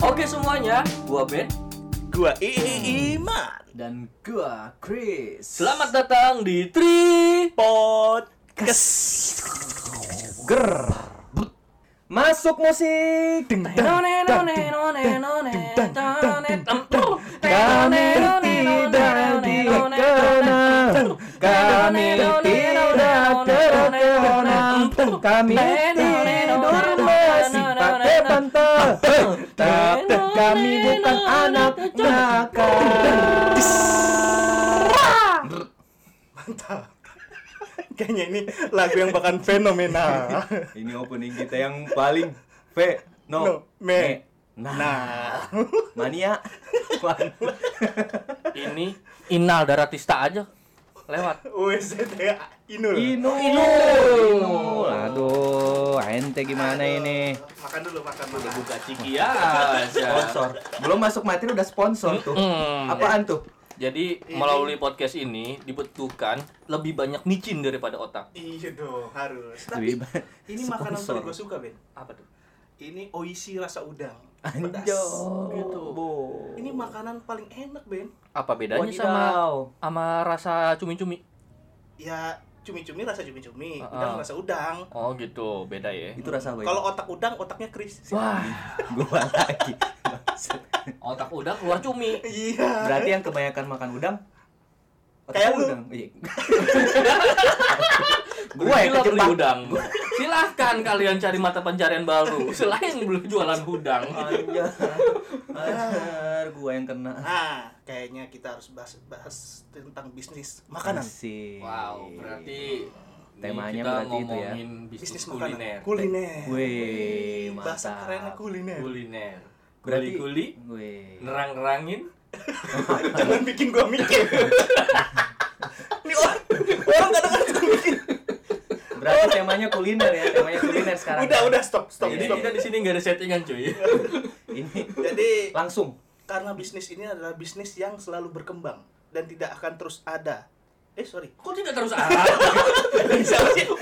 Oke semuanya, gua Ben Gua I Iman. Dan gua Chris. Selamat datang di Tri Podcast. Ger. Masuk musik. Ding. Kami tidak dikenal. Kami tidak terkenal. Kami tidur bantal. Tapi kami bukan anak nakal. Mantap. Kayaknya ini lagu yang bahkan fenomenal. Ini opening kita yang paling V no, No, me. Nah, Nah, mania. Ini Inal Daratista aja lewat. wes ya Inul. Inu, Inu. Aduh, ente gimana ini? Makan dulu, makan makan. Buka ciki aja. Sponsor. Belum masuk materi udah sponsor tuh. Mm. Apaan tuh? Jadi melalui podcast ini dibutuhkan lebih banyak micin daripada otak. Iya dong, harus. Tapi ini makanan paling gue suka, Ben. Apa tuh? Ini oishi rasa udang. Anjo. Gitu. Bo. Ini makanan paling enak, Ben. Apa bedanya Wadidaw. sama sama rasa cumi-cumi? Ya, cumi-cumi rasa cumi-cumi, udang ah. rasa udang. Oh gitu, beda ya. Itu rasa apa? Kalau otak udang, otaknya Chris. Wah, gua lagi. otak udah keluar cumi. Iya. Berarti yang kebanyakan makan udang otak Kayak lu. udang. Iya. gua yang kejebak. udang. Silahkan kalian cari mata pencarian baru selain beli jualan udang. Anjar. Anjar, gua yang kena. Nah, kayaknya kita harus bahas, bahas tentang bisnis makanan. Asik. Wow, berarti Temanya kita berarti itu ya. ngomongin bisnis, Bisnis kuliner. Kuliner. Wih, Bahasa kerennya kuliner. Kuliner. Berarti Kuli-kuli, Wih. nerang-nerangin. Jangan bikin gua mikir. Ini orang, orang suka mikir. Berarti temanya kuliner ya, temanya kuliner sekarang. Udah, udah stop, stop, Jadi stop. kita di sini nggak ada settingan cuy. Ini Jadi langsung. karena bisnis ini adalah bisnis yang selalu berkembang dan tidak akan terus ada. Eh sorry. Kok tidak terus arah?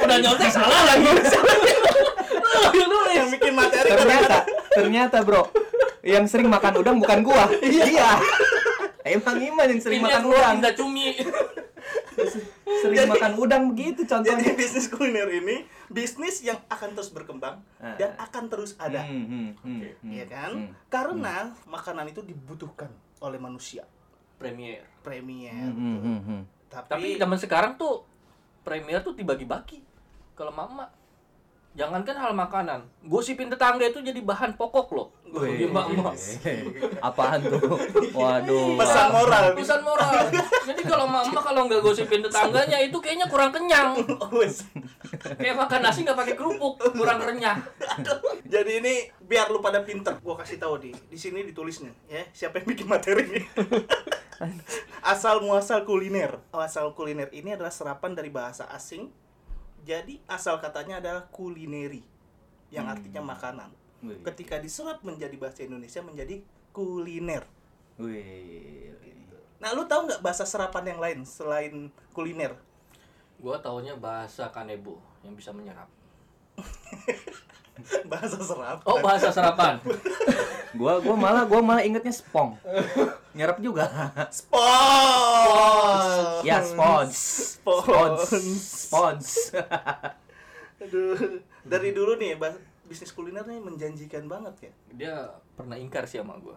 Udah nyontek salah lagi. Yang bikin materi Ternyata, ternyata bro, yang sering makan udang bukan gua. Iya. Emang Iman yang sering Ini makan udang. cumi. Sering Jadi- makan udang begitu Jadi contohnya. bisnis kuliner ini bisnis yang akan terus berkembang Ah. dan akan terus ada. Hmm, hmm, hmm, hmm, Iya kan? hmm. Karena makanan itu dibutuhkan oleh manusia. Premier. Premier. Hmm, hmm, hmm, hmm. Tapi, Tapi zaman sekarang tuh premier tuh dibagi-bagi. Kalau mama Jangankan hal makanan, gosipin tetangga itu jadi bahan pokok loh. Wih, Mbak-mbak. Apaan tuh? Waduh. pesan moral. Pesan moral. Jadi kalau mama kalau nggak gosipin tetangganya itu kayaknya kurang kenyang. Wes. Kayak makan nasi nggak pakai kerupuk, kurang renyah. Jadi ini biar lu pada pinter, gua kasih tahu di di sini ditulisnya ya. Siapa yang bikin materi ini? asal muasal kuliner. Asal kuliner ini adalah serapan dari bahasa asing. Jadi asal katanya adalah kulineri yang artinya makanan. Wih. Ketika diserap menjadi bahasa Indonesia menjadi kuliner. Wih. Nah, lu tahu nggak bahasa serapan yang lain selain kuliner? Gua taunya bahasa kanebo yang bisa menyerap. bahasa serapan. Oh, bahasa serapan. Gua gua malah gua malah ingetnya spong. Nyerap juga. Spons. Ya spons. Spons. Spons. Spons. Aduh, dari dulu nih bisnis kuliner nih menjanjikan banget ya. Dia pernah ingkar sih sama gua.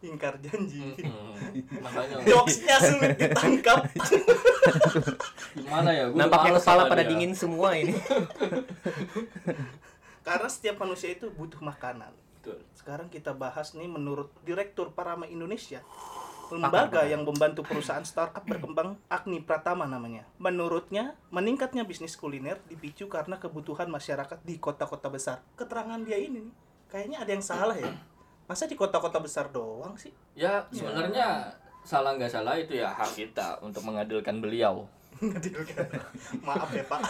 Ingkar janji. Hmm, makanya Jokesnya sulit ditangkap. gimana ya? Gua Nampaknya kepala pada dia. dingin semua ini. Karena setiap manusia itu butuh makanan. Betul. Sekarang kita bahas nih menurut Direktur Parama Indonesia, lembaga yang membantu perusahaan startup berkembang, Agni Pratama namanya. Menurutnya, meningkatnya bisnis kuliner dipicu karena kebutuhan masyarakat di kota-kota besar. Keterangan dia ini nih, kayaknya ada yang salah ya. Masa di kota-kota besar doang sih? Ya, sebenarnya salah nggak salah itu ya hak kita untuk mengadilkan beliau. Maaf ya Pak.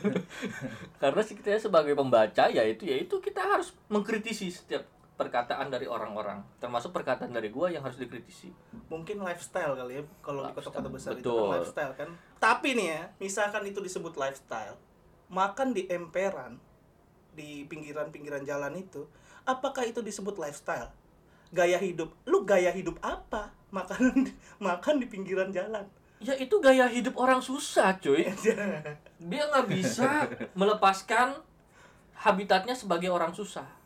Karena sih kita sebagai pembaca ya itu ya itu kita harus mengkritisi setiap perkataan dari orang-orang, termasuk perkataan dari gua yang harus dikritisi. Mungkin lifestyle kali ya kalau di kota-kota besar itu Betul. kan lifestyle kan. Tapi nih ya, misalkan itu disebut lifestyle, makan di emperan di pinggiran-pinggiran jalan itu, apakah itu disebut lifestyle? Gaya hidup. Lu gaya hidup apa? Makan makan di pinggiran jalan. Ya itu gaya hidup orang susah, cuy. Dia nggak bisa melepaskan habitatnya sebagai orang susah.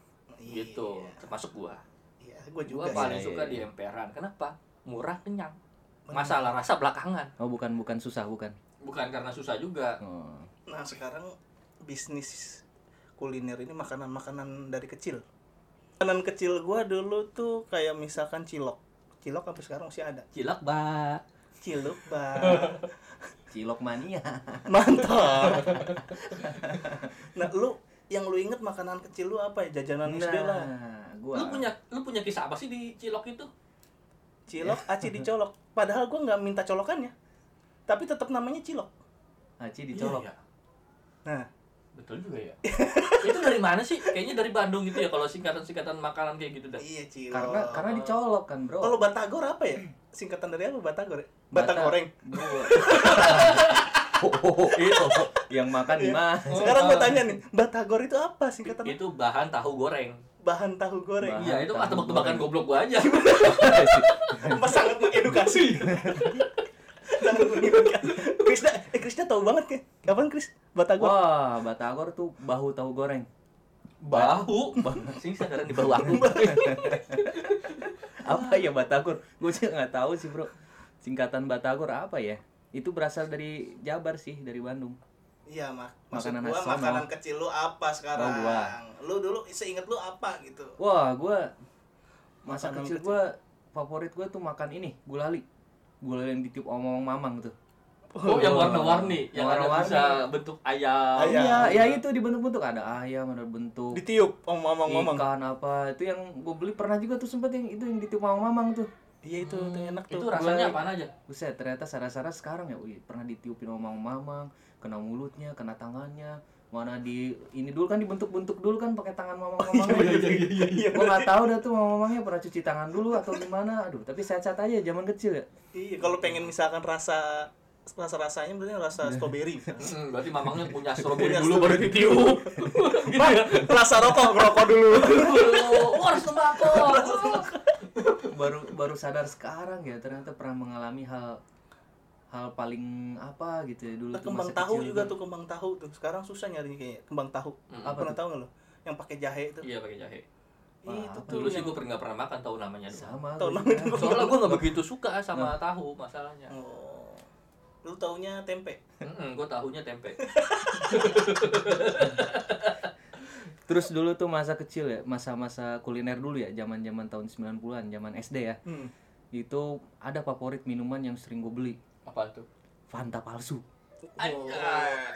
Gitu, termasuk gua. Iya, gua Gua juga. paling iya, suka iya. di emperan. Kenapa? Murah, kenyang. Bener. Masalah rasa belakangan. Oh, bukan bukan susah, bukan. Bukan karena susah juga. Oh. Nah, sekarang bisnis kuliner ini makanan-makanan dari kecil. Makanan kecil gua dulu tuh kayak misalkan cilok. Cilok sampai sekarang masih ada. Cilak, Mbak. Cilok, Bang. Cilok mania. Mantap. nah, lu yang lu inget makanan kecil lu apa ya? Jajanan SD lah. Nah, gua. Lu punya lu punya kisah apa sih di cilok itu? Cilok, aci dicolok. Padahal gua nggak minta colokannya. Tapi tetap namanya cilok. Aci dicolok. Iya, iya. Nah, Betul juga ya. itu dari mana sih? Kayaknya dari Bandung gitu ya kalau singkatan-singkatan makanan kayak gitu dah. iya cilok. Karena karena dicolok kan, Bro. Kalau batagor apa ya? Singkatan dari apa batagor? ya? Bata, goreng. Itu yang makan di mana? Sekarang gua tanya nih, batagor itu apa singkatan? Itu bahan tahu goreng. Bahan tahu goreng. Iya, itu tahu ah tebak-tebakan goblok gua aja. Mas sangat mengedukasi. sangat mengedukasi. Krisna, eh Krisna tahu banget kan? Kapan Kris? Batagor. Wah, batagor tuh bahu tahu goreng. Bahu, sing sekarang di bahu aku. Apa ya batagor? Gue sih nggak tahu sih, Bro. Singkatan batagor apa ya? Itu berasal dari Jabar sih, dari Bandung. Iya, mak. Maksud Makanan gua khas makanan kecil lu apa sekarang? Oh, gua. Lu dulu seinget lu apa gitu? Wah, gua masa Makanan kecil kecil. gua favorit gua tuh makan ini, gulali. Gulali yang ditiup omong mamang tuh. Oh, yang warna-warni, yang ada Warna-warni. bisa bentuk ayam. Ayam. Iya, ya itu dibentuk-bentuk ada ayam, ada bentuk Ditiup omong-omong. ikan apa. Itu yang gue beli pernah juga tuh sempet yang itu yang ditiup mamang tuh. Iya itu, itu enak tuh. Itu rasanya Gua- apaan aja? Buset, ternyata sara-sara sekarang ya, wih, pernah ditiupin omong mamang, kena mulutnya, kena tangannya, mana di ini dulu kan dibentuk-bentuk dulu kan pakai tangan mamang-mamangnya. iya, iya. Gua nggak tahu dah tuh mamang-mamangnya pernah cuci tangan dulu atau gimana. Aduh, tapi sehat-sehat aja zaman kecil ya. Iya, kalau pengen misalkan rasa rasa rasanya berarti rasa strawberry. Hmm, berarti mamangnya punya strawberry Punya dulu baru ditiup. Bang, rasa rokok, rokok dulu. Oh, harus tembakau. Baru baru sadar sekarang ya ternyata pernah mengalami hal hal paling apa gitu ya dulu Nah, tuh kembang tahu kecil juga gua. tuh kembang tahu tuh. Sekarang susah nyarinya kayaknya kembang tahu. Hmm. Apa pernah tahu nggak lo? Yang pakai jahe itu. Iya pakai jahe. Wah, itu tuh Dulu sih yang- gue pernah nggak pernah makan tahu namanya. doang. sama Tahu namanya juga. Soalnya gue nggak begitu suka sama tahu masalahnya. Oh. Lu taunya tempe. gue tahunya tempe. Terus dulu tuh masa kecil ya, masa-masa kuliner dulu ya, zaman-zaman tahun 90-an, zaman SD ya. Hmm. Itu ada favorit minuman yang sering gue beli, Apa tuh? Fanta palsu. Ah,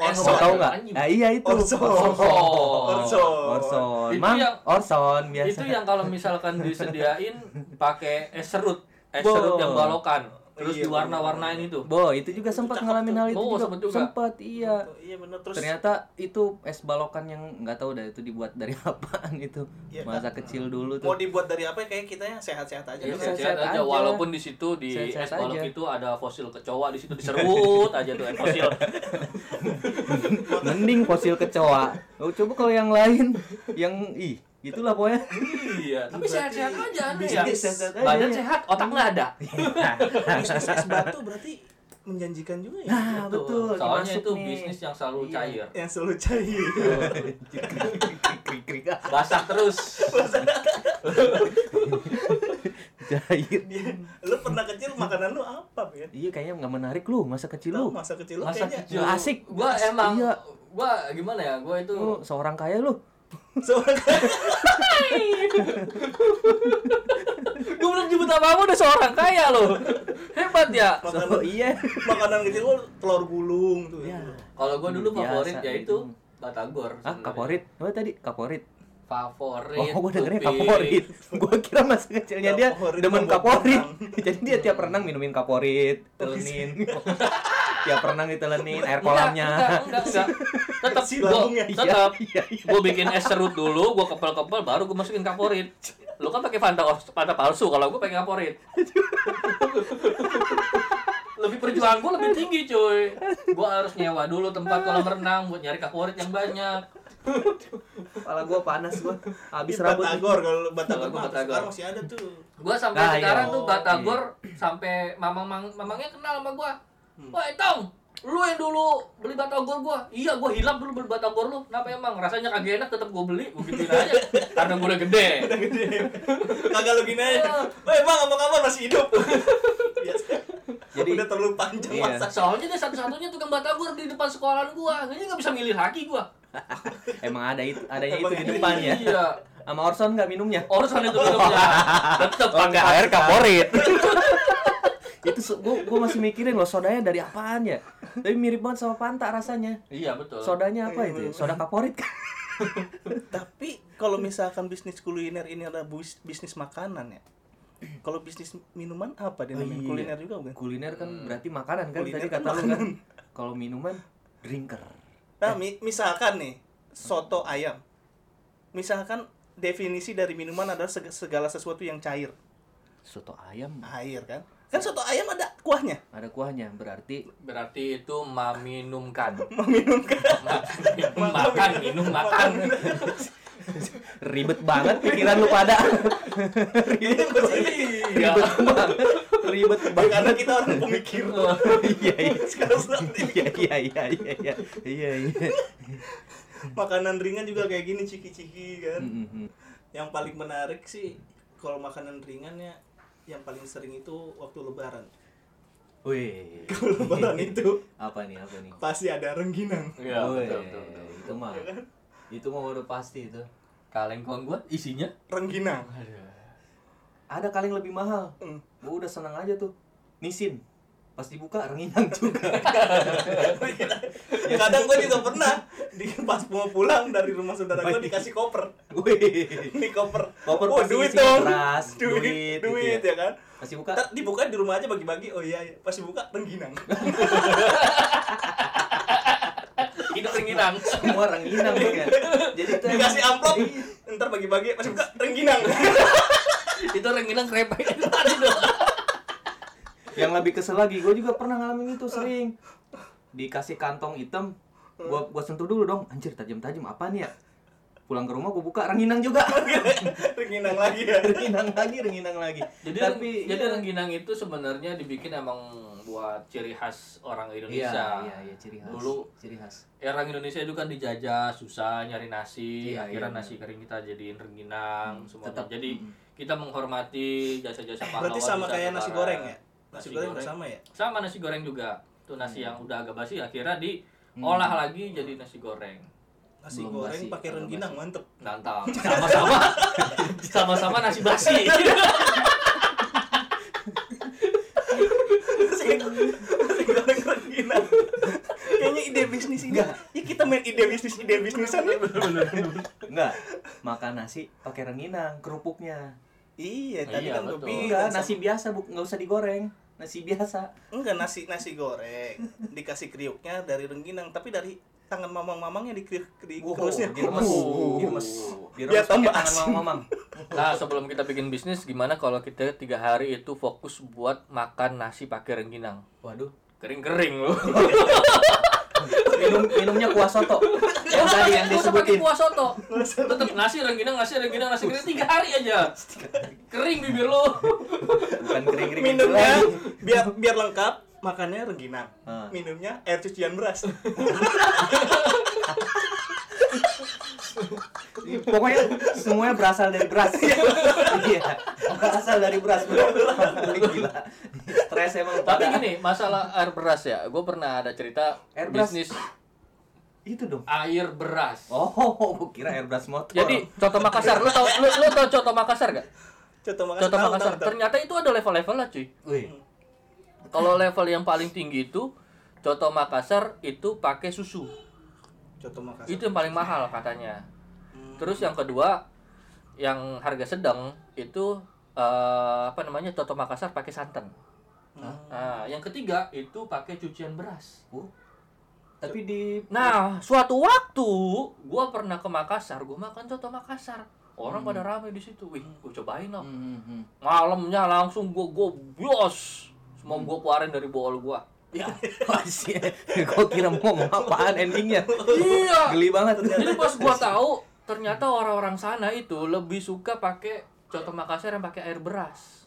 Orson. Tahu nggak? Anjing. Ah, iya itu. Orson. Orson. Orson. Itu Mang, yang- Orson biasa. Itu yang kalau misalkan disediain pakai es serut, es Bo. serut yang balokan, terus Iya, diwarna-warnain itu. Bo, itu juga sempat ngalamin tuh. hal itu Oh, juga. sempet juga. Sempat, iya. Iya bener terus. Ternyata itu es balokan yang nggak tahu dah itu dibuat dari apaan itu. Iya, Masa kecil dulu mau tuh. dibuat dari apa kayak kita ya sehat-sehat aja. Iya, kan? sehat-sehat aja. aja. Walaupun di situ di Sehat-sehat es balok aja. itu ada fosil kecoa di situ diserut aja tuh es fosil. Mending fosil kecoa. Oh, coba kalau yang lain yang ih, gitulah pokoknya. iya, tapi sehat-sehat aja nih bisnis ya. sehat-sehat aja, Badan iya. sehat, otak nggak ada. Bisnis es batu berarti menjanjikan juga ya. Nah, betul. Soalnya itu nih. bisnis yang selalu Iya. cair. Yang selalu cair. Basah terus. Cair. lu pernah kecil makanan lu apa, Ben? Iya kayaknya nggak menarik lu masa kecil lu. masa kecil lu Masa kayaknya kecil. Nggak asik. Gua emang Iya. gua gimana ya? Gua itu Lu seorang kaya lu. Seorang gua belum nyebut apa-apa udah seorang kaya loh. Hebat ya. makanan, Oh iya. makanan kecil lu telur gulung tuh. Ya. Kalau gua dulu Biasa favorit ya itu batagor. Ah, kaporit. Apa tadi? Kaporit. Favorit. Oh, gua dengernya kaporit. Gua kira masa kecilnya dia demen kaporit. Jadi dia tiap renang minumin kaporit, telenin. tiap renang ditelenin air kolamnya. Enggak, enggak, enggak. Tetap Si gua, lambungnya. tetap Iya, iya. gua bikin es serut dulu, gua kepel-kepel baru gua masukin kaporit. Lu kan pakai Fanta Fanta palsu, kalau gua pakai kaporit. lebih perjuangan gua lebih tinggi, cuy. Gua harus nyewa dulu tempat kolam renang buat nyari kaporit yang banyak. Kepala gua panas gua. Habis rambut. Batagor kalau Batagor gua Batagor. sekarang masih ada tuh. Gua sampai Nah, iya. sekarang tuh Oh, Batagor sampai mamang mang- mamangnya kenal sama gua. Hmm. Wah, Tong, lu yang dulu beli Batagor gua. Iya, gua hilang dulu beli Batagor lu. Kenapa emang? Rasanya kagak enak tetap gua beli. Gua gituin aja. Karena gua udah gede. Udah gede. Kagak lu gini aja. Woi, Bang, apa kabar masih hidup? Biasa. Jadi- udah terlalu panjang Iya. masa. Soalnya dia satu-satunya tukang Batagor di depan sekolahan gua. Kayaknya nggak bisa milih laki gua. Emang ada itu, adanya itu di ada. depannya. Iya. Sama Orson nggak minumnya? Urusan itu minumnya. Tetep Oh, pakai air kaporit. Itu gua masih mikirin loh sodanya dari apaan ya tapi mirip banget sama Fanta rasanya Iya, betul. sodanya apa itu ya? soda kaporit kan Tapi kalau misalkan bisnis kuliner ini adalah bus- bisnis makanan ya. Kalau bisnis minuman apa dia? Oh, iya. Kuliner juga bukan? kuliner kan berarti makanan kan Kuliner tadi kan kata lu kan kalau minuman drinker Nah, mi- misalkan nih soto ayam. Misalkan definisi dari minuman adalah seg- segala sesuatu yang cair. soto ayam Air kan? Kan soto ayam ada kuahnya. ada kuahnya berarti Berarti itu meminumkan. Meminumkan. makan, minum, makan. ribet banget pikiran lu pada Iya. ribet banget ribet banget karena kita orang pemikir. iya iya Sekarang seperti iya iya iya iya iya iya iya makanan ringan juga kayak gini ciki-ciki kan. Mm. Yang paling menarik sih kalau makanan ringannya yang paling sering itu waktu lebaran. Wih. Kalau lebaran itu apa nih apa nih pasti ada rengginang. Iya, betul, betul, betul. itu mah itu mah udah pasti itu Kaleng kawan gua isinya. Rengginang. ada kaleng lebih mahal Hmm. gua udah seneng aja tuh nisin pas dibuka rengginang juga Kadang gue juga pernah di pas mau pulang dari rumah saudara gue dikasih koper. Wih. Ini koper. Koper oh, duit dong. beras, duit, duit, duit, gitu ya. kan. pas dibuka Ntar dibuka di rumah aja bagi-bagi. Oh iya, iya. pas dibuka rengginang. Hidup ringinan. semua rengginang ya jadi itu Dikasih amplop. Iya. Ntar bagi-bagi pas buka rengginang. itu rengginang krepek tadi dong. Yang lebih kesel lagi gue juga pernah ngalamin itu sering dikasih kantong hitam gua gua sentuh dulu dong anjir tajam-tajam apa nih ya pulang ke rumah gua buka rengginang juga rengginang lagi ya. rengginang lagi rengginang lagi Jadi tapi jadi iya. rengginang itu sebenarnya dibikin emang buat ciri khas orang iya Indonesia. iya iya ciri khas Dulu ciri khas orang Indonesia itu kan dijajah susah nyari nasi Iya, akhirnya iya, nasi kering kita jadiin rengginang Hmm, semuanya tetap, jadi hmm. kita menghormati jasa-jasa pahlawan Berarti sama kayak nasi goreng ya? Nasi, Nasi goreng, goreng. sama ya? sama nasi goreng juga tuh nasi Hmm. yang udah agak basi akhirnya diolah lagi jadi nasi goreng Nasi Belum goreng pakai rengginang mantep. mantap sama-sama sama-sama nasi basi nasi nasi goreng rengginang. Kayaknya ide bisnis ini. Ya kita main ide bisnis ide bisnisan ya. enggak makan nasi pakai rengginang kerupuknya Iya, tadi Iya, kan gue betul. bilang nasi biasa bu. Nggak usah digoreng. Nasi biasa. Enggak nasi nasi goreng. Dikasih kriuknya dari rengginang tapi dari tangan mamang-mamangnya di kriuk di Wow, kerusnya. Diremes. Uh. diremes. Biar diremes tambah tangan asin. mamang nah sebelum kita bikin bisnis gimana kalau kita tiga hari itu fokus buat makan nasi pakai rengginang? Waduh. Kering-kering loh minum minumnya kuah soto yang tadi yang disebutin. Kuah soto tetap nasi rengginang nasi rengginang nasi kering tiga hari aja. Kering bibir lo. Bukan kering kering. Minumnya biar biar lengkap makannya rengginang. Ah. minumnya air cucian beras pokoknya semuanya berasal dari beras. Iya. Berasal dari beras gila. Stres emang tapi pada gini masalah air beras ya. Gue pernah ada cerita Air beras. bisnis. Itu dong. Air beras. Oh gua kira air beras motor. Jadi contoh Makassar. Lu tau lu, lu tau contoh Makassar gak contoh Makassar. Contoh Makassar. tahu, tahu. ternyata itu ada level-levelnya cuy. Wih, kalau level yang paling tinggi itu contoh Makassar itu pakai susu. Contoh Makassar. Itu yang paling mahal katanya. Terus yang kedua yang harga sedang itu eh, apa namanya Toto Makassar pakai santan Hmm. nah yang ketiga itu pakai cucian beras oh. tapi di nah suatu waktu gua pernah ke Makassar gua makan Toto Makassar orang pada ramai di situ wih gua cobain lah Hmm, hmm, hmm. malamnya langsung gua gua bios semua gua keluarin dari bol gua Ya. Masih, gue kira mau ngomong apaan endingnya. iya. Geli banget. Jadi pas gua tahu ternyata orang-orang sana itu lebih suka pakai contoh Makassar yang pakai air beras.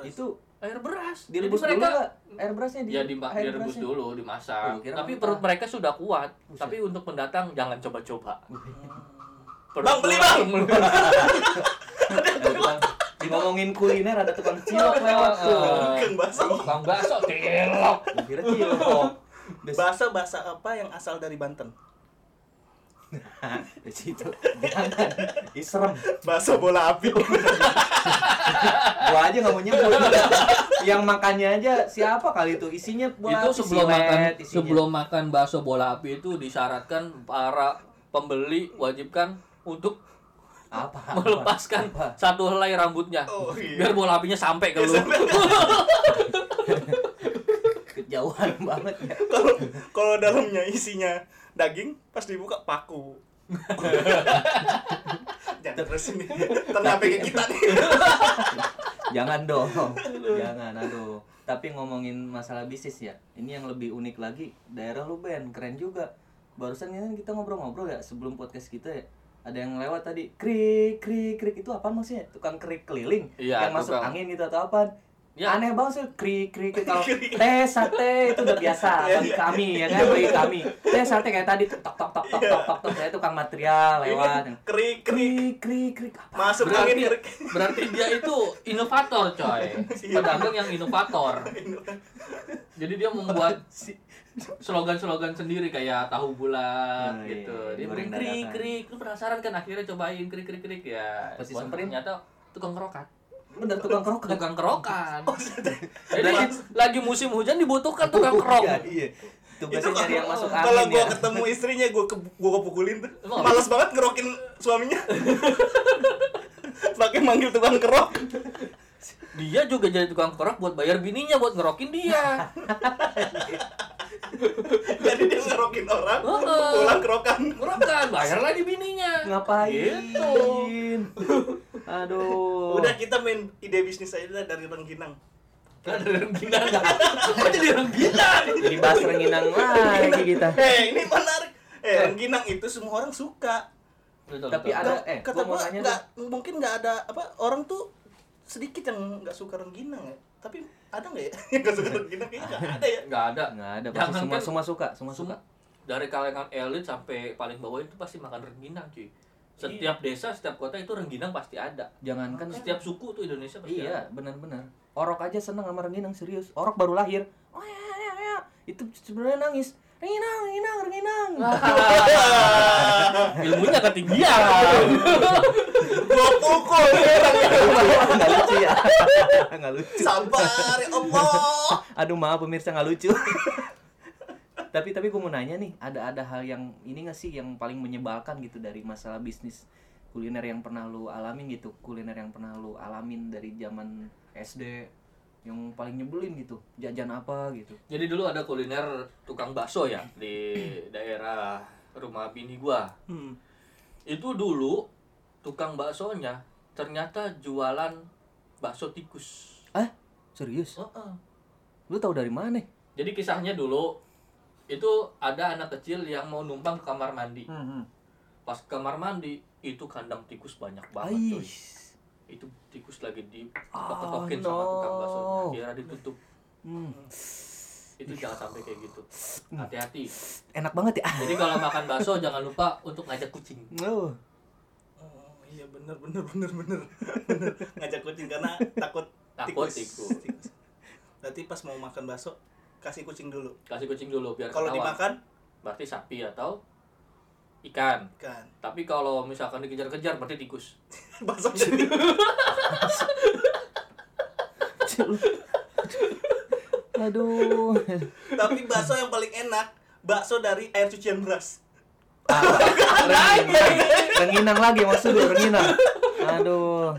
Itu Air beras. direbus Jadi dulu nggak? Air berasnya di Ya di, air direbus berasnya? dulu, dimasak. Oh, Tapi mentah. perut mereka sudah kuat. Tapi untuk pendatang jangan coba-coba. Perut Bang, beli, Ada tukang- ngomongin kuliner ada tukang cilok lewat tuh. Keng bakso. Bang bakso cilok. Kira cilok. Bahasa bahasa apa yang asal dari Banten? Di situ jangan Ih, serem Bahasa bola api. gua aja nggak mau nyebut yang makannya aja siapa kali itu isinya bola itu api, sebelum silet makan isinya. sebelum makan bakso bola api itu disyaratkan para pembeli wajibkan untuk apa, apa? melepaskan Apa? satu helai rambutnya Oh, iya. biar bola apinya sampai ke lu kejauhan banget ya Kalau kalau dalamnya isinya daging, pas dibuka paku. Jangan terus ini. Ternyata kayak kita nih. jangan dong. Jangan aduh. Tapi ngomongin masalah bisnis ya ini yang lebih unik lagi. Daerah lu Ben keren juga. Barusan ini kita ngobrol-ngobrol ya sebelum podcast kita ya. Ada yang lewat tadi krik krik krik. Itu apa maksudnya? Tukang krik keliling Iya, yang masuk tukang. angin gitu atau apa Ya. aneh banget sih krik krik krik. kalau teh sate itu udah biasa Iya, bagi kami ya kan? Bagi kami. Teh sate kayak tadi tuh tok tok tok tok tok tok tok saya tukang material lewat. krik krik. Krik krik krik. Apa? Masuk berarti angin krik. berarti dia itu inovator coy. Pedagang yang inovator. Jadi dia membuat slogan-slogan sendiri kayak tahu bulat iya, gitu. iya, dia krik krik. Lu penasaran kan? Akhirnya cobain krik krik krik ya. Pasti ternyata tukang kerokan bener tukang kerokan tukang kerokan jadi lagi musim hujan dibutuhkan tukang kerok Iya, iya. Tugasnya Itu nyari yang masuk angin Kalau gua ya. ketemu istrinya gua ke, gua kepukulin tuh. Males banget ngerokin suaminya. Pakai manggil tukang kerok. dia juga jadi tukang kerok buat bayar bininya buat ngerokin dia Jadi dia ngerokin orang, pulang kerokan. kerokan bayar lagi bininya Ngapain? gitu Aduh. Udah kita main ide bisnis aja dari rengginang. Kan ada rengginang Kok jadi rengginang Jadi bahas renginang lagi kita. Eh, ini menarik. Eh, rengginang itu semua orang suka. Betul, Tapi betul. ada Nggak- eh kata gua mau gua nanya nggak mungkin nggak ada apa orang tuh sedikit yang nggak suka rengginang ya. Tapi ada nggak ya yang nggak suka rengginang? Kayaknya nggak ada ya. nggak ada Enggak ada, pasti Jangan semua kan- semua suka, semua suka. Dari kalangan elit sampai paling bawah itu pasti makan rengginang cuy setiap desa setiap kota itu rengginang pasti ada Jangankan setiap suku tuh Indonesia pasti Iya, benar-benar. Orok aja seneng sama renginang serius. Orok baru lahir. Oh ya ya ya. Itu sebenarnya nangis. Renginang, renginang, renginang. ilmunya ketinggian Gua pukul ya. Enggak lucu ya. Enggak lucu. Sabar ya Allah. Aduh maaf pemirsa nggak lucu. Tapi tapi gue mau nanya nih, ada ada hal yang ini nggak sih yang paling menyebalkan gitu dari masalah bisnis kuliner yang pernah lu alamin gitu, kuliner yang pernah lu alamin dari zaman SD yang paling nyebelin gitu, jajan apa gitu. jadi dulu ada kuliner tukang bakso ya di daerah rumah bini gua Hmm. itu dulu tukang baksonya ternyata jualan bakso tikus Ah, serius? Heeh. Lu tahu dari mana? jadi kisahnya dulu itu ada anak kecil yang mau numpang ke kamar mandi Hmm. pas ke kamar mandi itu kandang tikus banyak banget cuy Ais. itu tikus lagi di Oh, tokin sama tukang bakso no. akhirnya ditutup Hmm. itu jangan sampai kayak gitu Hmm. hati-hati Enak banget ya. jadi kalau makan bakso jangan lupa untuk ngajak kucing Oh. Oh, iya bener bener bener bener. bener. Ngajak kucing karena takut Takut tikus. tikus. Berarti pas mau makan bakso kasih kucing dulu. kasih kucing dulu biar Kalau dimakan berarti sapi atau ikan kan tapi kalau misalkan dikejar-kejar berarti tikus bakso jadi Aduh. tapi bakso yang paling enak bakso dari air cucian beras. renginang, renginang lagi maksud lu renginang. Aduh.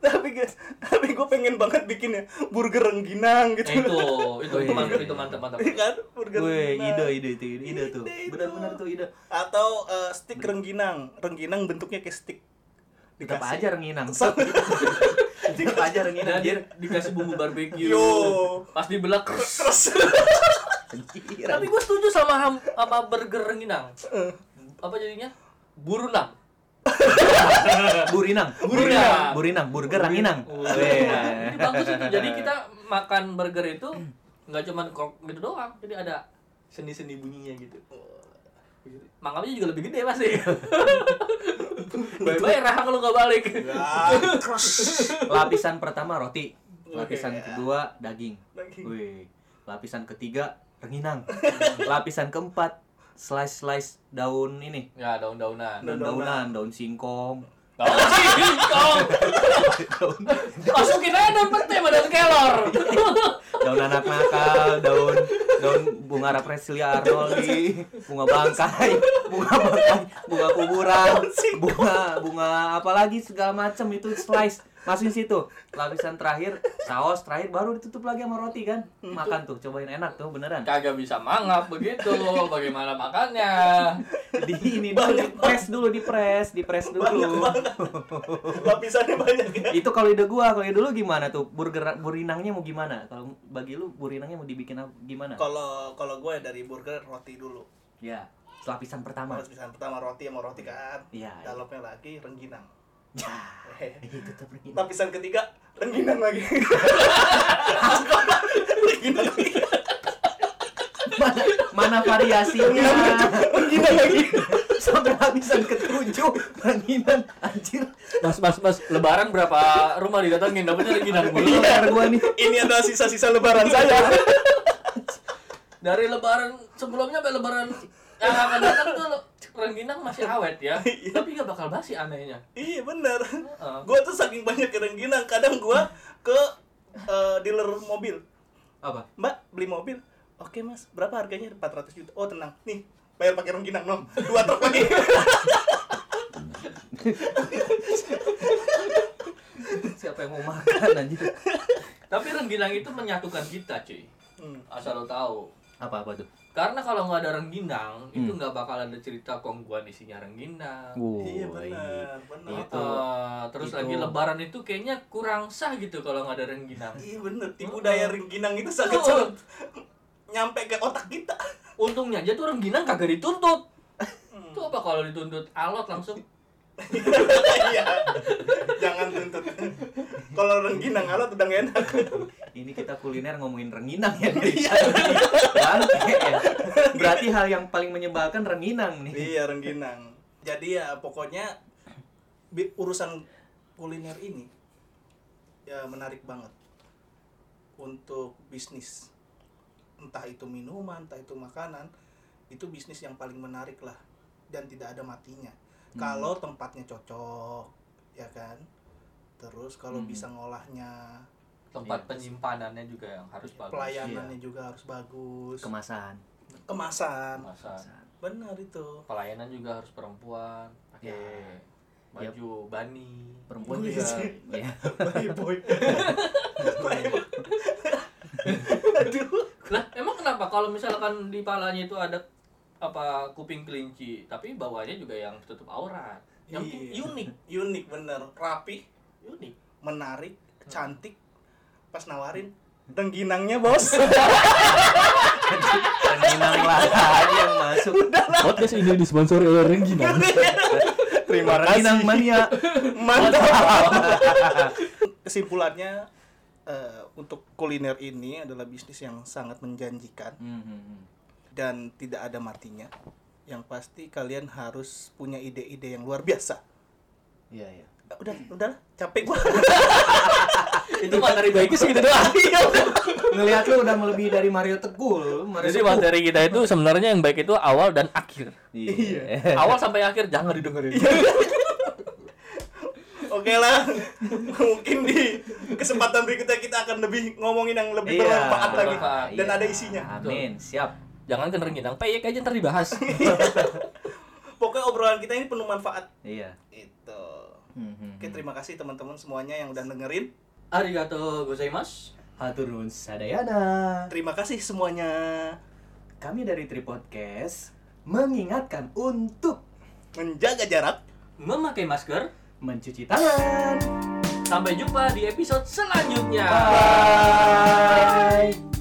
Tapi guys, tapi gue pengen banget bikin ya burger rengginang gitu. Eh, itu itu itu mantap itu mantap mantap Iya kan? Burger Wih, rengginang. ide ide itu ide, ide tuh. Benar-benar tuh ide. Atau eh, stick rengginang. Rengginang bentuknya kayak stick. tetap Dikasih. aja renginang Sam- tetap aja renginang Dan di, anjir dikasih bumbu barbeque. Yo. Pas dibelah Terus Anjir, Tapi gue setuju sama ham- sama burger renginang. Apa jadinya? Burunang. burinang Burinang. burinang burger renginang Wah, Weh. Ini bagus itu. Jadi kita makan burger itu nggak cuma krok gitu doang. Jadi ada seni-seni bunyinya gitu. Mangapnya juga lebih gede pasti. Bye-bye rahang lu nggak balik. lapisan pertama roti lapisan kedua daging Daging. Wih. lapisan ketiga renginang lapisan keempat slice slice daun ini Ya daun-daunan. daun daunan daun singkong Daun singkong. Masukin aja daun pete sama daun kelor. daun anak nakal daun daun bunga rapresia arnoldi bunga bangkai bunga bangkai bunga kuburan bunga bunga apalagi segala macam itu slice masukin situ lapisan terakhir saus terakhir baru ditutup lagi sama roti kan makan tuh cobain enak tuh beneran Kagak bisa mangap begitu. Bagaimana makannya? di ini dulu di press dulu di press di press dulu lapisannya banyak ya. itu kalau ide gua kalau ide dulu gimana tuh burger burinangnya mau gimana kalau bagi lu burinangnya mau dibikin apa- gimana Kalau kalau gue dari burger roti dulu. ya lapisan pertama Lapisan pertama roti sama roti kan. Iya, iya. Dalamnya lagi rengginang. Lapisan ketiga rengginang lagi. rengginang lagi. mana, mana variasinya Rengginang lagi. sampai lapisan ketujuh ranginan anjir Mas, mas, mas, lebaran berapa rumah didatengin? Dapetnya lagi nang mulu. Bener gua nih Ini adalah sisa-sisa lebaran saya. Dari lebaran sebelumnya sampai lebaran yang akan datang tuh rengginang masih awet ya. Tapi nggak bakal basi anehnya. iya bener. Heeh. Gue tuh saking banyak rengginang, kadang gue ke eh, dealer mobil. apa Mbak beli mobil. Oke mas, berapa harganya? 400 juta. Oh tenang, nih bayar pakai rengginang no. Dua truk lagi. siapa yang mau makan anjir Tapi rengginang itu menyatukan kita, cuy. Hmm. Asal lo tahu. apa apa tuh Karena kalau nggak ada rengginang, itu Hmm. nggak bakal ada cerita kongguan isinya rengginang. Iya benar, benar. Itu. Eh, terus itu. lagi lebaran itu kayaknya kurang sah gitu kalau nggak ada rengginang. Iya bener, tipu Oh. daya rengginang itu sangat Oh. sangat nyampe ke otak kita. Untungnya aja tuh rengginang kagak dituntut. Itu apa kalau dituntut alot langsung? Iya. Jangan tuntut. Kalau rengginang alat udah gak enak. ini kita kuliner ngomongin renginang ya tadi. Bangke ya. berarti hal yang paling menyebalkan renginang nih iya, rengginang. Jadi ya pokoknya urusan kuliner ini ya menarik banget untuk bisnis. Entah itu minuman, entah itu makanan, itu bisnis yang paling menarik lah dan tidak ada matinya. Kalau tempatnya cocok, ya kan? Terus kalau Hmm. bisa ngolahnya, Tempat Iya. penyimpanan juga yang harus bagus. pelayanannya juga harus bagus. kemasan Kemasan. Masa Benar itu. pelayanan juga harus perempuan pakai Ya. baju bani. perempuan Boleh juga sih. ya Baik boy. Aduh. Lah, emang kenapa kalau misalkan di palanya itu ada apa kuping kelinci, tapi bawahnya juga yang tutup aurat. Yang Iya. unik, Unik bener. Rapi, unik. menarik, cantik. Pas nawarin rengginangnya bos. renginang lagi yang masuk Podcast ini disponsori oleh Rengginang. Terima renginang mania Mantap. Kesimpulannya eh, untuk kuliner ini adalah bisnis yang sangat menjanjikan Hmm, hmm, hmm. Dan tidak ada matinya. Yang pasti kalian harus punya ide-ide yang luar biasa. iya iya Udah, udah, capek gua. itu materi baiknya segitu doang. ngelihat lu udah melebihi dari Mario Teguh Mario Jadi materi kita itu sebenarnya yang baik itu awal dan akhir. iya awal sampai akhir jangan didengerin. Oke lah, mungkin di kesempatan berikutnya kita akan lebih ngomongin yang lebih Iya, bermanfaat lagi dan iya. ada isinya. amin siap jangan kan rengginang, peyek aja ntar dibahas. Pokoknya obrolan kita ini penuh manfaat. iya Itu. Hmm, hmm, Oke, hmm. terima kasih teman-teman semuanya yang udah dengerin. Arigato gozaimasu. Haturun sadayana Terima kasih semuanya. kami dari Tripodcast mengingatkan untuk Menjaga jarak. Memakai masker mencuci tangan. Sampai jumpa di episode selanjutnya. Bye.